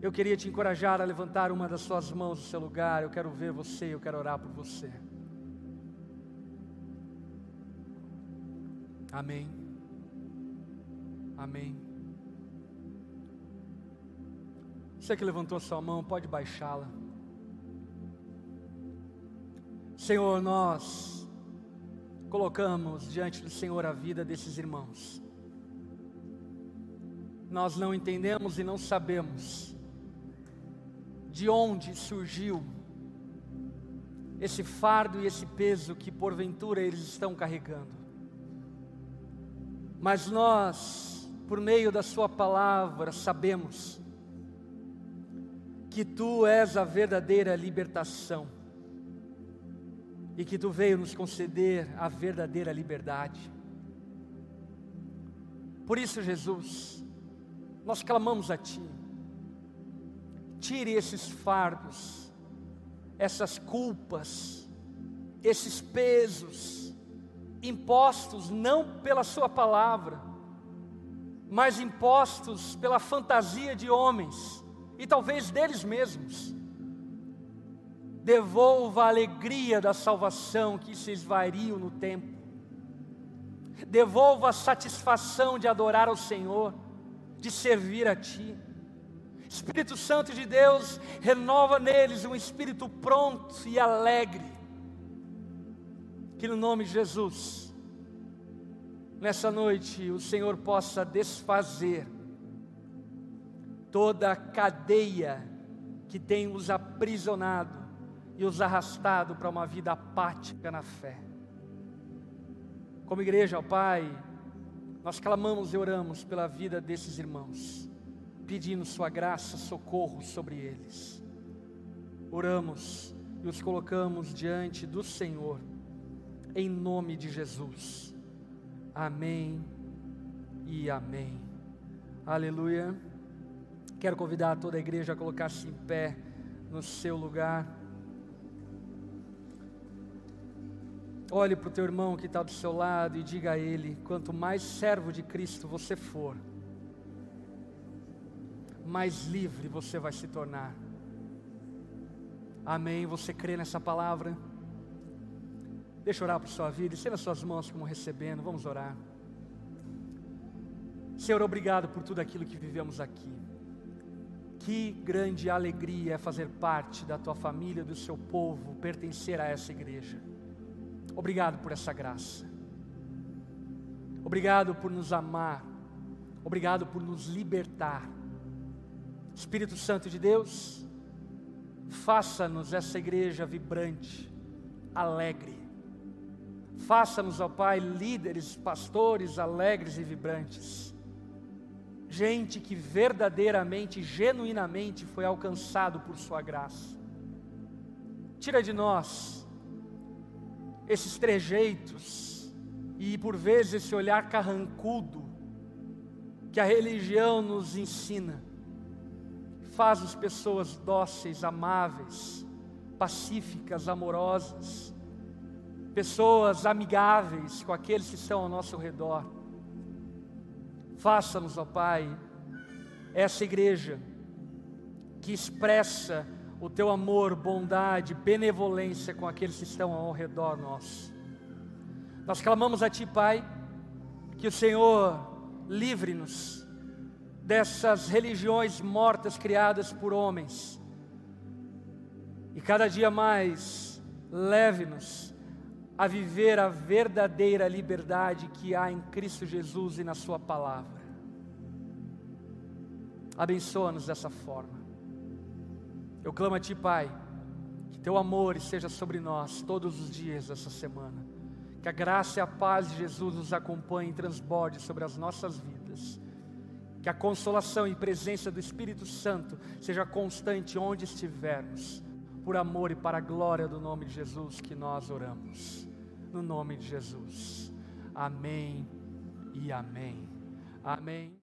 eu queria te encorajar a levantar uma das suas mãos no seu lugar. Eu quero ver você, eu quero orar por você. Amém. Amém. Você que levantou sua mão, pode baixá-la. Senhor, nós colocamos diante do Senhor a vida desses irmãos. Nós não entendemos e não sabemos de onde surgiu esse fardo e esse peso que porventura eles estão carregando. Mas nós, por meio da Sua palavra, sabemos que tu és a verdadeira libertação e que tu veio nos conceder a verdadeira liberdade. Por isso, Jesus, nós clamamos a Ti, tire esses fardos, essas culpas, esses pesos, impostos não pela Sua palavra, mas impostos pela fantasia de homens e talvez deles mesmos. Devolva a alegria da salvação que se esvaiu no tempo. Devolva a satisfação de adorar ao Senhor, de servir a Ti. Espírito Santo de Deus, renova neles um espírito pronto e alegre. Que no nome de Jesus, nessa noite, o Senhor possa desfazer toda a cadeia que tem os aprisionado e os arrastado para uma vida apática na fé. Como igreja, ó Pai, nós clamamos e oramos pela vida desses irmãos, pedindo Sua graça, socorro sobre eles. Oramos e os colocamos diante do Senhor, em nome de Jesus. Amém e amém. Aleluia. Quero convidar toda a igreja a colocar-se em pé no seu lugar. Olhe para o teu irmão que está do seu lado e diga a ele: quanto mais servo de Cristo você for, mais livre você vai se tornar. Amém. Você crê nessa palavra? Deixa eu orar por sua vida, estenda suas mãos como recebendo, vamos orar. Senhor, obrigado por tudo aquilo que vivemos aqui. Que grande alegria é fazer parte da tua família, do seu povo, pertencer a essa igreja. Obrigado por essa graça. Obrigado por nos amar. Obrigado por nos libertar. Espírito Santo de Deus, faça-nos essa igreja vibrante, alegre. Faça-nos, ó Pai, líderes, pastores alegres e vibrantes gente que verdadeiramente, genuinamente foi alcançado por Sua graça. Tira de nós esses trejeitos e por vezes esse olhar carrancudo que a religião nos ensina. Faz as pessoas dóceis, amáveis, pacíficas, amorosas, pessoas amigáveis com aqueles que estão ao nosso redor Faça-nos, ó Pai, essa igreja que expressa o teu amor, bondade, benevolência com aqueles que estão ao redor nosso. Nós clamamos a Ti, Pai, que o Senhor livre-nos dessas religiões mortas criadas por homens, e cada dia mais leve-nos a viver a verdadeira liberdade que há em Cristo Jesus e na Sua palavra. Abençoa-nos dessa forma. Eu clamo a Ti, Pai, que Teu amor esteja sobre nós todos os dias dessa semana. Que a graça e a paz de Jesus nos acompanhe e transborde sobre as nossas vidas. Que a consolação e presença do Espírito Santo seja constante onde estivermos por amor e para a glória do nome de Jesus que nós oramos. No nome de Jesus. Amém e amém. Amém.